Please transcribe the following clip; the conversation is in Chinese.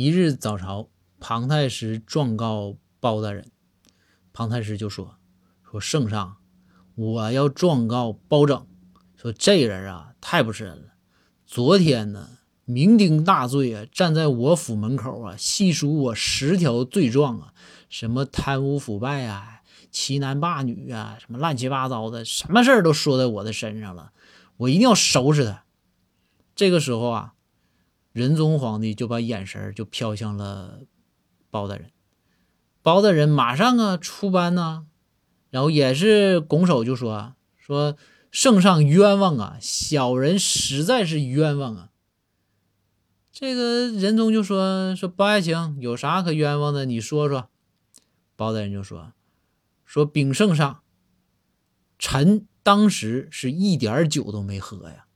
一日早朝，庞太师状告包大人，庞太师就说：“说圣上，我要状告包拯，说这人啊太不是人了。昨天呢，酩酊大醉啊，站在我府门口啊，细数我十条罪状啊，什么贪污腐败啊，欺男霸女啊，什么乱七八糟的，什么事儿都说在我的身上了，我一定要收拾他。”这个时候啊。仁宗皇帝就把眼神就飘向了包大人，包大人马上啊出班呐，然后也是拱手就说说圣上冤枉啊，小人实在是冤枉啊。这个仁宗就说说包爱卿有啥可冤枉的？你说说。包大人就说说禀圣上，臣当时是一点酒都没喝呀。